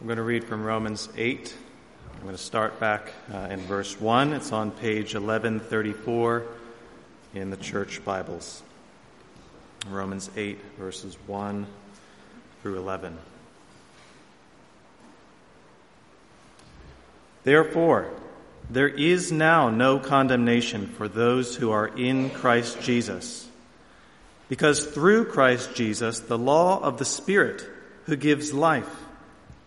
I'm going to read from Romans 8. I'm going to start back uh, in verse 1. It's on page 1134 in the church Bibles. Romans 8, verses 1 through 11. Therefore, there is now no condemnation for those who are in Christ Jesus. Because through Christ Jesus, the law of the Spirit who gives life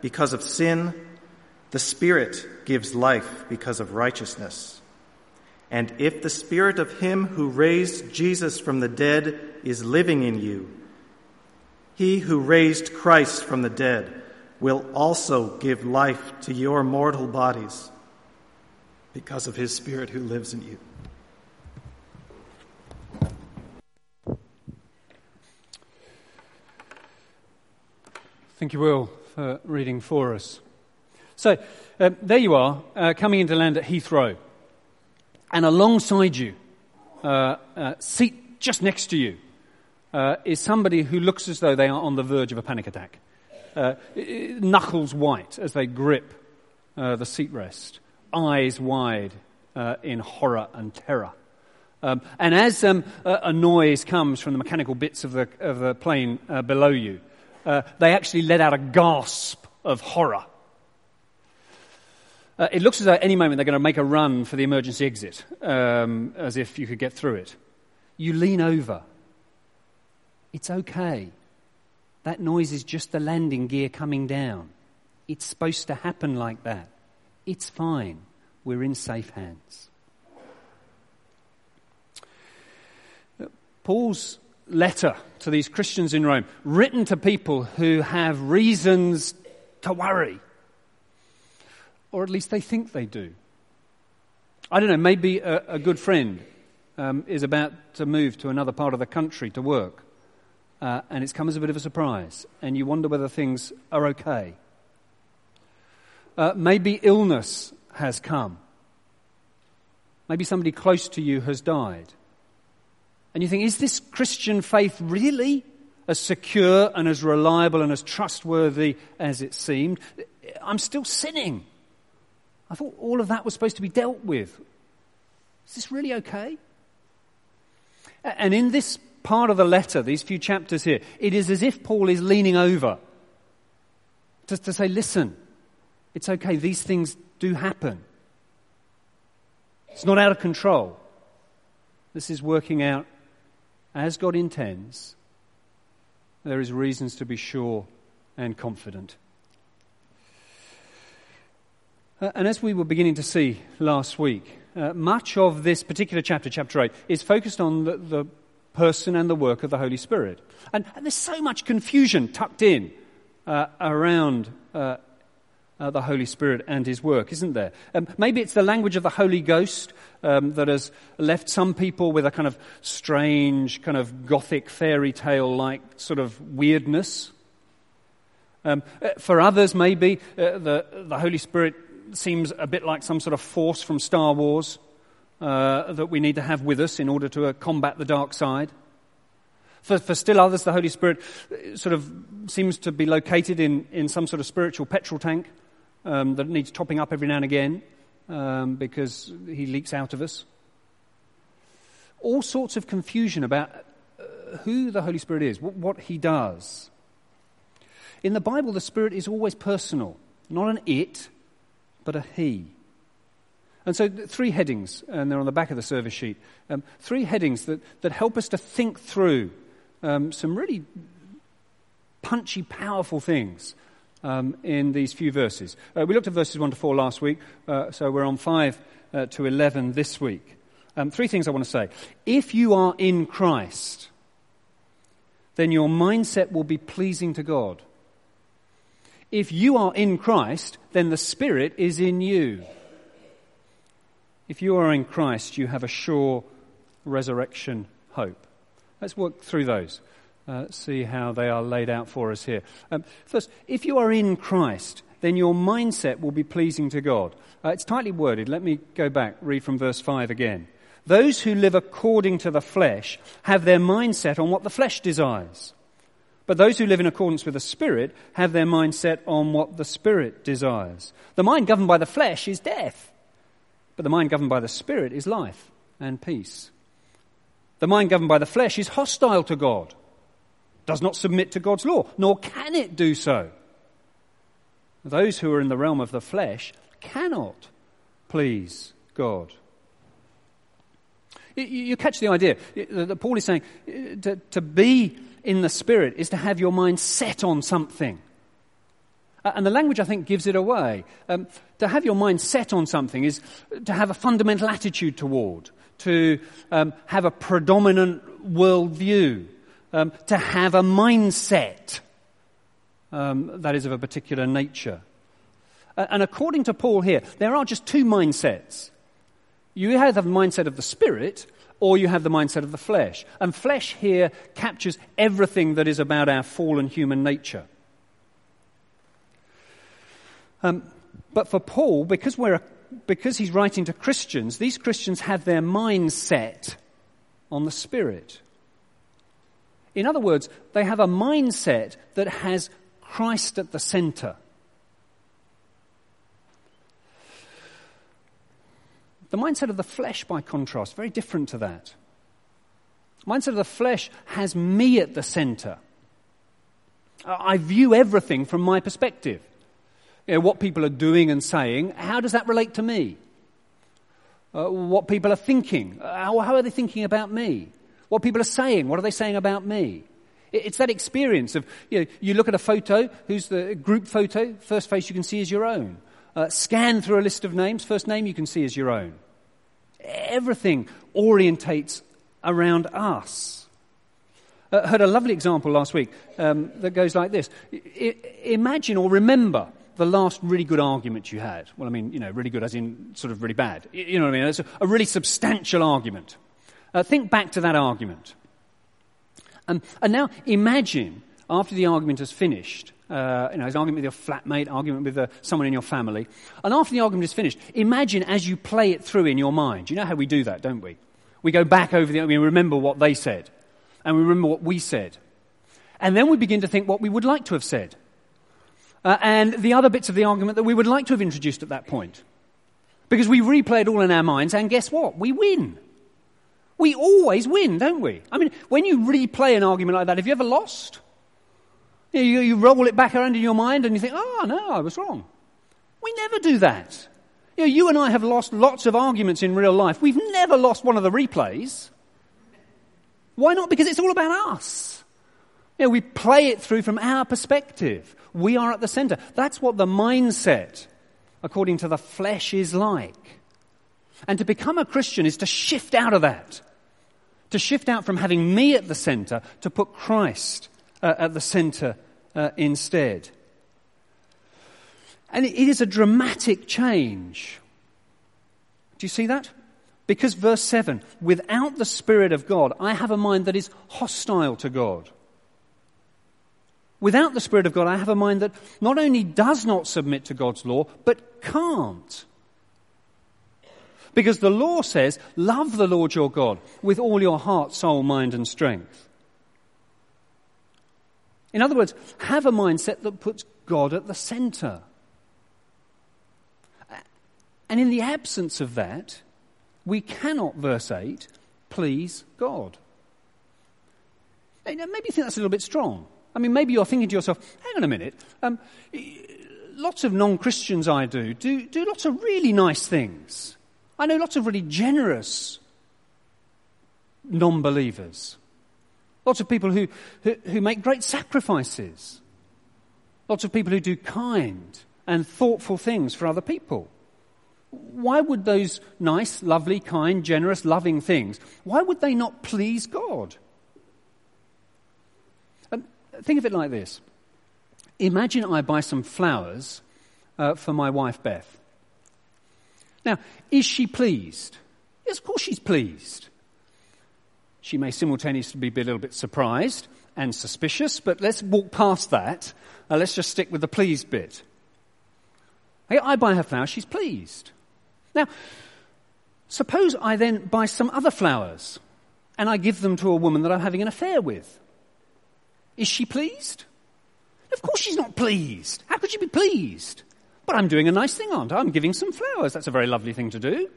because of sin, the Spirit gives life because of righteousness. And if the Spirit of Him who raised Jesus from the dead is living in you, He who raised Christ from the dead will also give life to your mortal bodies because of His Spirit who lives in you. Thank you, Will for reading for us. So, uh, there you are, uh, coming into land at Heathrow. And alongside you, uh, uh seat just next to you, uh, is somebody who looks as though they are on the verge of a panic attack. Uh, knuckles white as they grip the seat rest, eyes wide in horror and terror. Um, and as um, a, a, noise comes from the mechanical bits of the, of the plane below you, uh, they actually let out a gasp of horror. Uh, it looks as though at any moment they're going to make a run for the emergency exit, um, as if you could get through it. You lean over. It's okay. That noise is just the landing gear coming down. It's supposed to happen like that. It's fine. We're in safe hands. Paul's letter to these Christians in Rome, written to people who have reasons to worry. Or at least they think they do. I don't know, maybe a, a good friend um, is about to move to another part of the country to work, uh, and it's come as a bit of a surprise, and you wonder whether things are okay. Uh, maybe illness has come. Maybe somebody close to you has died. And you think, is this Christian faith really as secure and as reliable and as trustworthy as it seemed? I'm still sinning. I thought all of that was supposed to be dealt with. Is this really okay? And in this part of the letter, these few chapters here, it is as if Paul is leaning over to say, listen, it's okay, these things do happen. It's not out of control. This is working out as God intends, there is reasons to be sure and confident. Uh, and as we were beginning to see last week, uh, much of this particular chapter, chapter 8, is focused on the, the person and the work of the Holy Spirit. And, and there's so much confusion tucked in uh, around uh, the Holy Spirit and His work, isn't there? Um, maybe it's the language of the Holy Ghost um, that has left some people with a kind of strange, kind of gothic fairy tale like sort of weirdness. Um, uh, for others, maybe uh, the, the Holy Spirit seems a bit like some sort of force from Star Wars uh, that we need to have with us in order to uh, combat the dark side. For, for still others, the Holy Spirit uh, sort of seems to be located in, in some sort of spiritual petrol tank um, that needs topping up every now and again um, because he leaks out of us. All sorts of confusion about uh, who the Holy Spirit is, what, what he does. In the Bible, the Spirit is always personal, not an it, but a he. And so, three headings, and they're on the back of the service sheet. Um, three headings that, that help us to think through um, some really punchy, powerful things um, in these few verses. Uh, we looked at verses 1 to 4 last week, uh, so we're on 5 uh, to 11 this week. Um, three things I want to say. If you are in Christ, then your mindset will be pleasing to God. If you are in Christ, then the Spirit is in you. If you are in Christ, you have a sure resurrection hope. Let's work through those. Uh, see how they are laid out for us here. Um, first, if you are in Christ, then your mindset will be pleasing to God. Uh, it's tightly worded. Let me go back, read from verse 5 again. Those who live according to the flesh have their mindset on what the flesh desires. But those who live in accordance with the Spirit have their mindset on what the Spirit desires. The mind governed by the flesh is death. But the mind governed by the Spirit is life and peace. The mind governed by the flesh is hostile to God, does not submit to God's law, nor can it do so. Those who are in the realm of the flesh cannot please God. You, catch the idea that Paul is saying to, to be in the Spirit is to have your mind set on something. Uh, and the language, I think, gives it away. Um, to have your mind set on something is to have a fundamental attitude toward, to um, have a predominant worldview, um, to have a mindset um, that is of a particular nature. And according to Paul here, there are just two mindsets. You either have the mindset of the Spirit or you have the mindset of the flesh. And flesh here captures everything that is about our fallen human nature. Um, but for Paul, because, we're, because he's writing to Christians, these Christians have their mindset on the Spirit. In other words, they have a mindset that has Christ at the center. The mindset of the flesh, by contrast, very different to that. The mindset of the flesh has me at the center. I view everything from my perspective you know, what people are doing and saying, how does that relate to me? Uh, what people are thinking, uh, how, how, are they thinking about me? What people are saying, what are they saying about me? It's that experience of, you know, you look at a photo, who's the group photo, first face you can see is your own. Uh, scan through a list of names, first name you can see is your own. Everything orientates around us. Uh, heard a lovely example last week um, that goes like this. I, imagine or remember the last really good argument you had? Well, I mean, you know, really good as in sort of really bad. You know what I mean? It's a, really substantial argument. Uh, think back to that argument. Um, and now imagine after the argument has finished, uh, you know, an argument with your flatmate, argument with uh, someone in your family, and after the argument is finished, imagine as you play it through in your mind. You know how we do that, don't we? We go back over the, we remember what they said, and we remember what we said. And then we begin to think what we would like to have said uh, and the other bits of the argument that we would like to have introduced at that point. Because we replay it all in our minds, and guess what? We win. We always win, don't we? I mean, when you replay an argument like that, have you ever lost? You, you, you roll it back around in your mind and you think, oh, no, I was wrong. We never do that. You, know, you and I have lost lots of arguments in real life. We've never lost one of the replays. Why not? Because it's all about us. You know, we play it through from our perspective. We are at the center. That's what the mindset, according to the flesh, is like. And to become a Christian is to shift out of that. To shift out from having me at the center to put Christ uh, at the center uh, instead. And it is a dramatic change. Do you see that? Because verse 7 without the Spirit of God, I have a mind that is hostile to God. Without the Spirit of God, I have a mind that not only does not submit to God's law, but can't. Because the law says, love the Lord your God with all your heart, soul, mind, and strength. In other words, have a mindset that puts God at the center. And in the absence of that, we cannot, verse 8, please God. Maybe you think that's a little bit strong. I mean, maybe you're thinking to yourself, hang on a minute. Um, lots of non Christians I do, do do lots of really nice things. I know lots of really generous non believers. Lots of people who, who, who, make great sacrifices. Lots of people who do kind and thoughtful things for other people. Why would those nice, lovely, kind, generous, loving things, why would they not please God? think of it like this Imagine I buy some flowers uh, for my wife Beth. Now, is she pleased? Yes, of course she's pleased. She may simultaneously be a little bit surprised and suspicious, but let's walk past that. Uh, let's just stick with the pleased bit. I buy her flowers, she's pleased. Now, suppose I then buy some other flowers and I give them to a woman that I'm having an affair with. Is she pleased? Of course she's not pleased. How could she be pleased? I'm doing a nice thing, aren't I? I'm giving some flowers. That's a very lovely thing to do.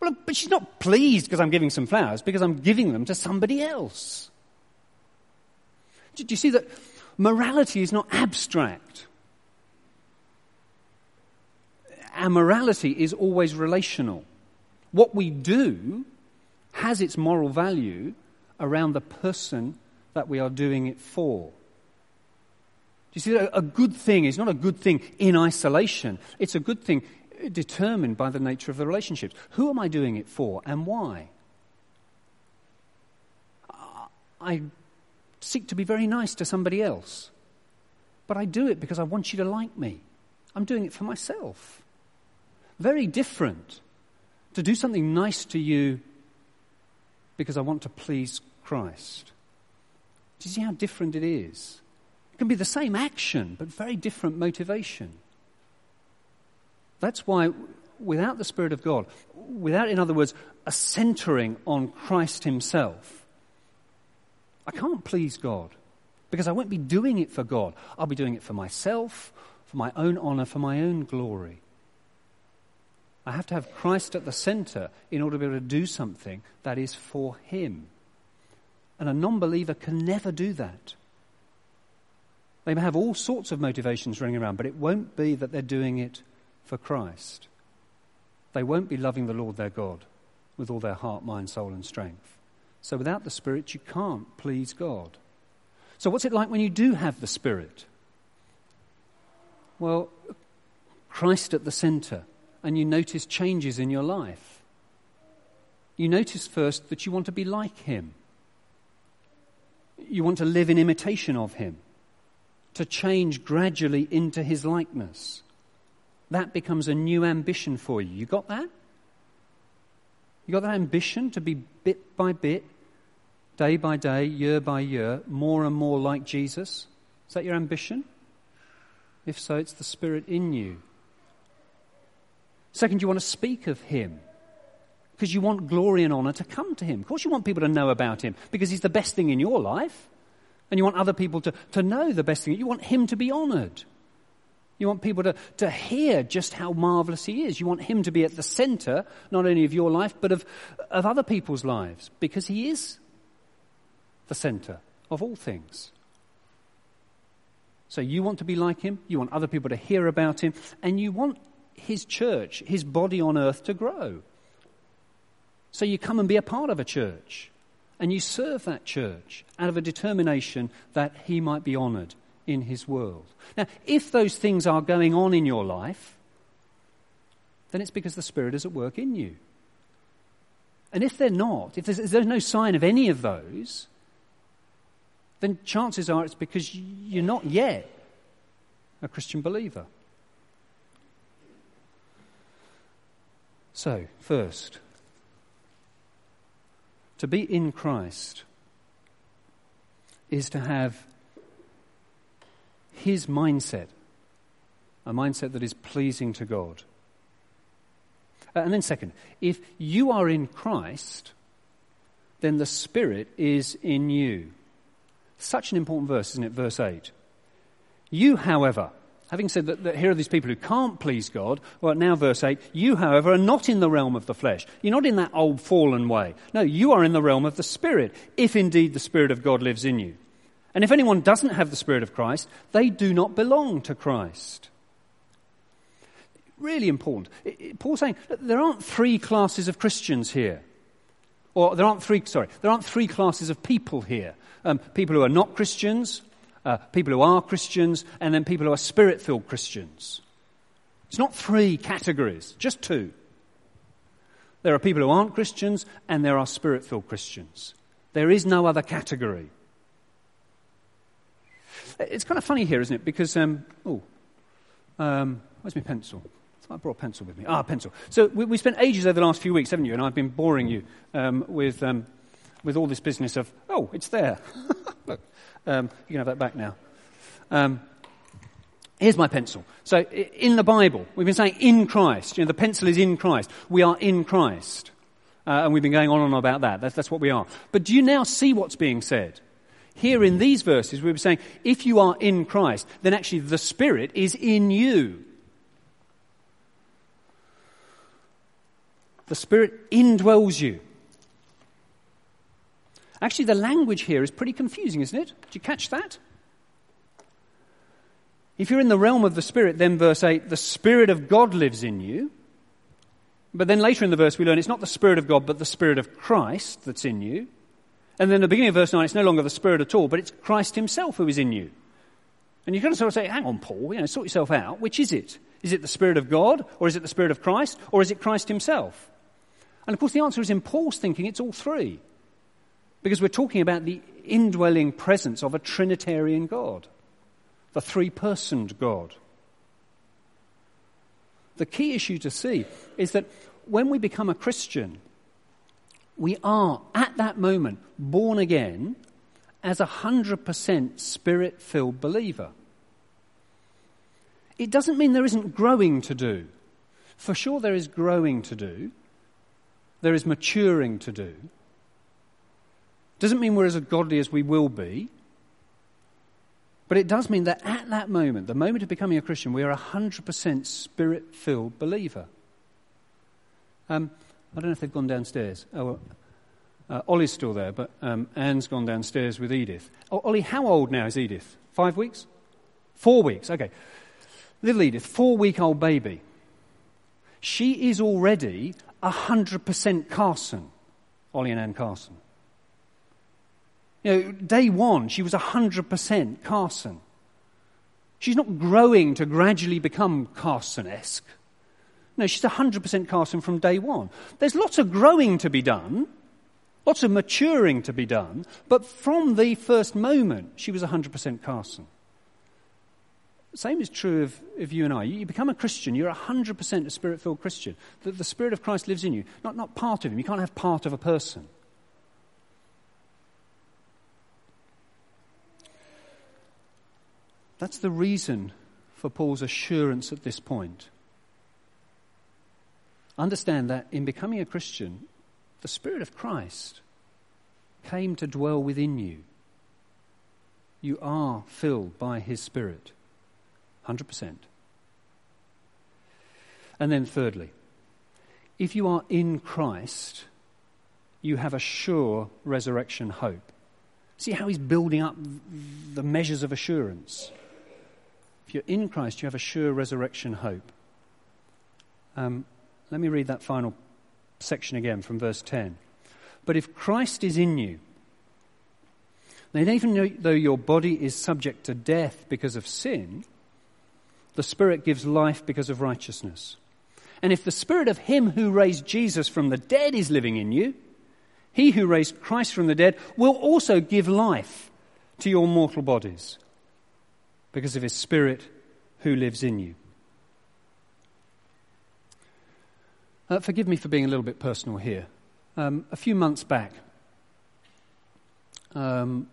Well, but she's not pleased because I'm giving some flowers, because I'm giving them to somebody else. Do you see that morality is not abstract? Our morality is always relational. What we do has its moral value around the person that we are doing it for. Do you see, a good thing is not a good thing in isolation. It's a good thing determined by the nature of the relationships. Who am I doing it for and why? I seek to be very nice to somebody else, but I do it because I want you to like me. I'm doing it for myself. Very different to do something nice to you because I want to please Christ. Do you see how different it is? It can be the same action, but very different motivation. That's why, without the Spirit of God, without, in other words, a centering on Christ Himself, I can't please God because I won't be doing it for God. I'll be doing it for myself, for my own honor, for my own glory. I have to have Christ at the center in order to be able to do something that is for Him. And a non believer can never do that. They may have all sorts of motivations running around, but it won't be that they're doing it for Christ. They won't be loving the Lord their God with all their heart, mind, soul, and strength. So without the Spirit, you can't please God. So, what's it like when you do have the Spirit? Well, Christ at the center, and you notice changes in your life. You notice first that you want to be like Him you want to live in imitation of him, to change gradually into his likeness. That becomes a new ambition for you. You got that? You got that ambition to be bit by bit, day by day, year by year, more and more like Jesus? Is that your ambition? If so, it's the Spirit in you. Second, you want to speak of Him because you want glory and honor to come to him. Of course, you want people to know about him because he's the best thing in your life. And you want other people to, to know the best thing. You want him to be honored. You want people to, to hear just how marvelous he is. You want him to be at the center, not only of your life, but of, of other people's lives, because he is the center of all things. So you want to be like him, you want other people to hear about him, and you want his church, his body on earth to grow. So you come and be a part of a church and you serve that church out of a determination that he might be honored in his world. Now, if those things are going on in your life, then it's because the Spirit is at work in you. And if they're not, if there's, if there's no sign of any of those, then chances are it's because you're not yet a Christian believer. So, first, to be in Christ is to have his mindset, a mindset that is pleasing to God. Uh, and then, second, if you are in Christ, then the Spirit is in you. Such an important verse, isn't it? Verse 8. You, however, having said that, that, here are these people who can't please God, well, now verse 8, you, however, are not in the realm of the flesh. You're not in that old fallen way. No, you are in the realm of the Spirit, if indeed the Spirit of God lives in you. And if anyone doesn't have the Spirit of Christ, they do not belong to Christ. Really important. Paul's saying there aren't three classes of Christians here. Or there aren't three, sorry, there aren't three classes of people here. Um, people who are not Christians, uh, people who are Christians, and then people who are spirit filled Christians. It's not three categories, just two. There are people who aren't Christians, and there are spirit filled Christians. There is no other category. It's kind of funny here, isn't it? Because, um, oh, um, where's my pencil? I brought a pencil with me. Ah, pencil. So we, we, spent ages over the last few weeks, haven't you? And I've been boring you um, with, um, with all this business of, oh, it's there. Look, um, you can have that back now. Um, here's my pencil. So in the Bible, we've been saying in Christ. You know, the pencil is in Christ. We are in Christ. Uh, and we've been going on and on about that. That's, that's what we are. But do you now see what's being said? Here in these verses, we were saying, if you are in Christ, then actually the Spirit is in you. The Spirit indwells you. Actually, the language here is pretty confusing, isn't it? Did you catch that? If you're in the realm of the Spirit, then verse 8, the Spirit of God lives in you. But then later in the verse, we learn it's not the Spirit of God, but the Spirit of Christ that's in you. And then the beginning of verse 9, it's no longer the Spirit at all, but it's Christ Himself who is in you. And you kind of sort of say, hang on, Paul, you know, sort yourself out. Which is it? Is it the Spirit of God, or is it the Spirit of Christ, or is it Christ Himself? And of course, the answer is in Paul's thinking, it's all three. Because we're talking about the indwelling presence of a Trinitarian God, the three personed God. The key issue to see is that when we become a Christian, we are at that moment born again as a 100% spirit filled believer. It doesn't mean there isn't growing to do. For sure, there is growing to do, there is maturing to do. Doesn't mean we're as godly as we will be. But it does mean that at that moment, the moment of becoming a Christian, we are a 100% spirit filled believer. Um, I don't know if they've gone downstairs. Oh, uh, Ollie's still there, but um, Anne's gone downstairs with Edith. Oh, Ollie, how old now is Edith? Five weeks? Four weeks, okay. Little Edith, four week old baby. She is already 100% Carson, Ollie and Anne Carson. You know, day one, she was 100% Carson. She's not growing to gradually become Carson esque. No, she's 100% Carson from day one. There's lots of growing to be done, lots of maturing to be done, but from the first moment, she was 100% Carson. Same is true of, of you and I. You, become a Christian, you're 100% a spirit filled Christian. The, the Spirit of Christ lives in you, not, not part of Him. You can't have part of a person. That's the reason for Paul's assurance at this point. Understand that in becoming a Christian, the Spirit of Christ came to dwell within you. You are filled by His Spirit. 100%. And then, thirdly, if you are in Christ, you have a sure resurrection hope. See how he's building up the measures of assurance. If you're in Christ, you have a sure resurrection hope. Um, let me read that final section again from verse 10. But if Christ is in you, then even though your body is subject to death because of sin, the Spirit gives life because of righteousness. And if the Spirit of Him who raised Jesus from the dead is living in you, He who raised Christ from the dead will also give life to your mortal bodies because of his Spirit who lives in you. Uh, forgive me for being a little bit personal here. Um, a few months back, um,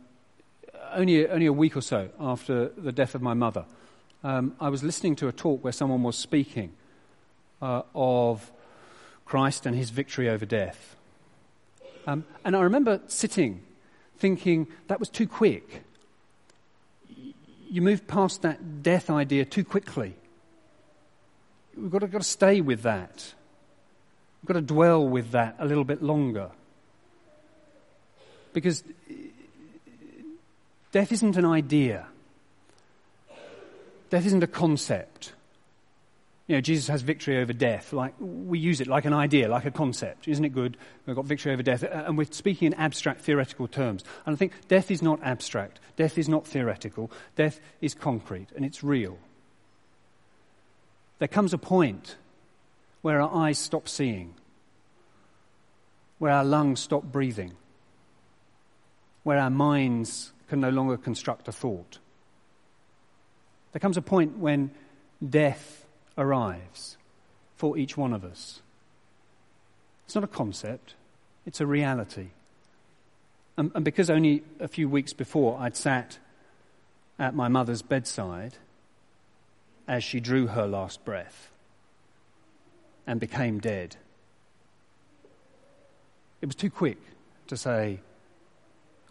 only, only a week or so after the death of my mother, um, I was listening to a talk where someone was speaking uh, of Christ and his victory over death. Um, and I remember sitting thinking that was too quick. You move past that death idea too quickly. We've got to, got to stay with that. We've got to dwell with that a little bit longer. Because uh, death isn't an idea, death isn't a concept. You know, Jesus has victory over death. Like we use it like an idea, like a concept. Isn't it good? We've got victory over death, uh, and we're speaking in abstract, theoretical terms. And I think death is not abstract. Death is not theoretical. Death is concrete, and it's real. There comes a point where our eyes stop seeing, where our lungs stop breathing, where our minds can no longer construct a thought. There comes a point when death arrives for each one of us. It's not a concept, it's a reality. And, and, because only a few weeks before I'd sat at my mother's bedside, as she drew her last breath and became dead. It was too quick to say,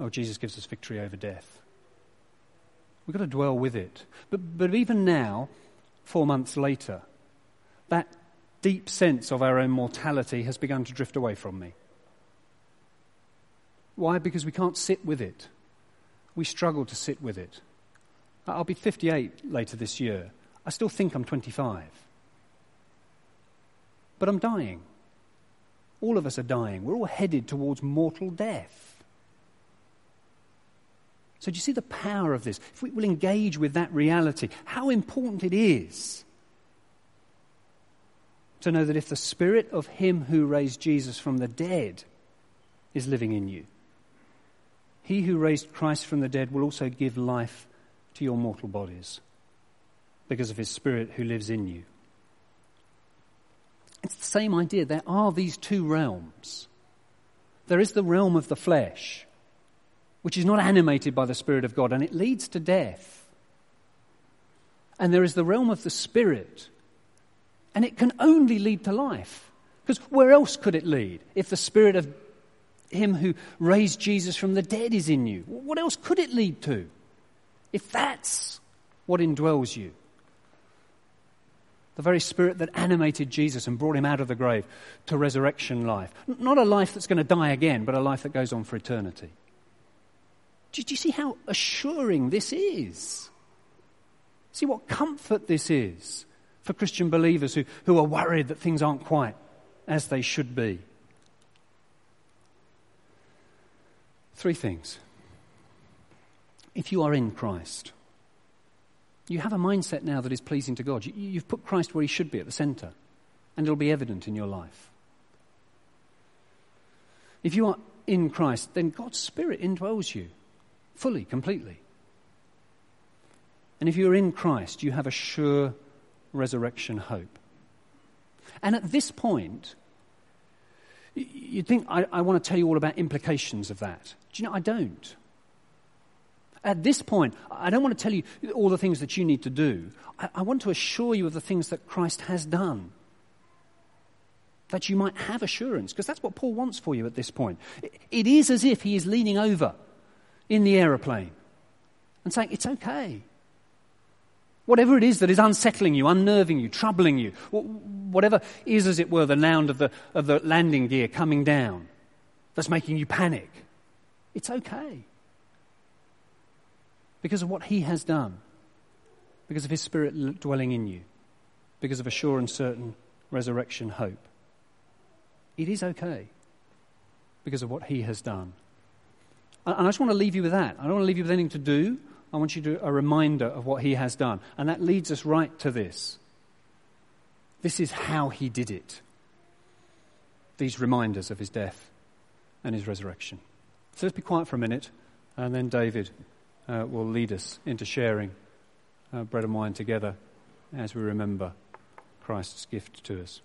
Oh, Jesus gives us victory over death. We've got to dwell with it. But, but even now, four months later, that deep sense of our own mortality has begun to drift away from me. Why? Because we can't sit with it. We struggle to sit with it. I'll be 58 later this year. I still think I'm 25. But I'm dying. All of us are dying. We're all headed towards mortal death. So, do you see the power of this? If we will engage with that reality, how important it is to know that if the spirit of Him who raised Jesus from the dead is living in you, He who raised Christ from the dead will also give life to your mortal bodies because of his spirit who lives in you. It's the same idea. There are these two realms. There is the realm of the flesh, which is not animated by the Spirit of God, and it leads to death. And there is the realm of the Spirit, and it can only lead to life. Because where else could it lead if the Spirit of Him who raised Jesus from the dead is in you? What else could it lead to if that's what indwells you? the very spirit that animated Jesus and brought him out of the grave to resurrection life. Not a life that's going to die again, but a life that goes on for eternity. Do you see how assuring this is? See what comfort this is for Christian believers who, who are worried that things aren't quite as they should be. Three things. If you are in Christ, you have a mindset now that is pleasing to God. You, have put Christ where he should be at the center, and it'll be evident in your life. If you are in Christ, then God's Spirit indwells you fully, completely. And if you're in Christ, you have a sure resurrection hope. And at this point, you'd think I, I want to tell you all about implications of that. Do you know, I don't. At this point, I don't want to tell you all the things that you need to do. I, I want to assure you of the things that Christ has done. That you might have assurance, because that's what Paul wants for you at this point. It is as if he is leaning over in the aeroplane and saying, It's okay. Whatever it is that is unsettling you, unnerving you, troubling you, whatever is, as it were, the sound of the, of the landing gear coming down that's making you panic, it's okay because of what He has done, because of His Spirit dwelling in you, because of a sure and certain resurrection hope. It is okay because of what He has done. And I just want to leave you with that. I don't want to leave you with anything to do. I want you to a reminder of what He has done. And that leads us right to this. This is how He did it. These reminders of His death and His resurrection. So let's be quiet for a minute, and then David uh, will lead us into sharing uh, bread and wine together as we remember Christ's gift to us.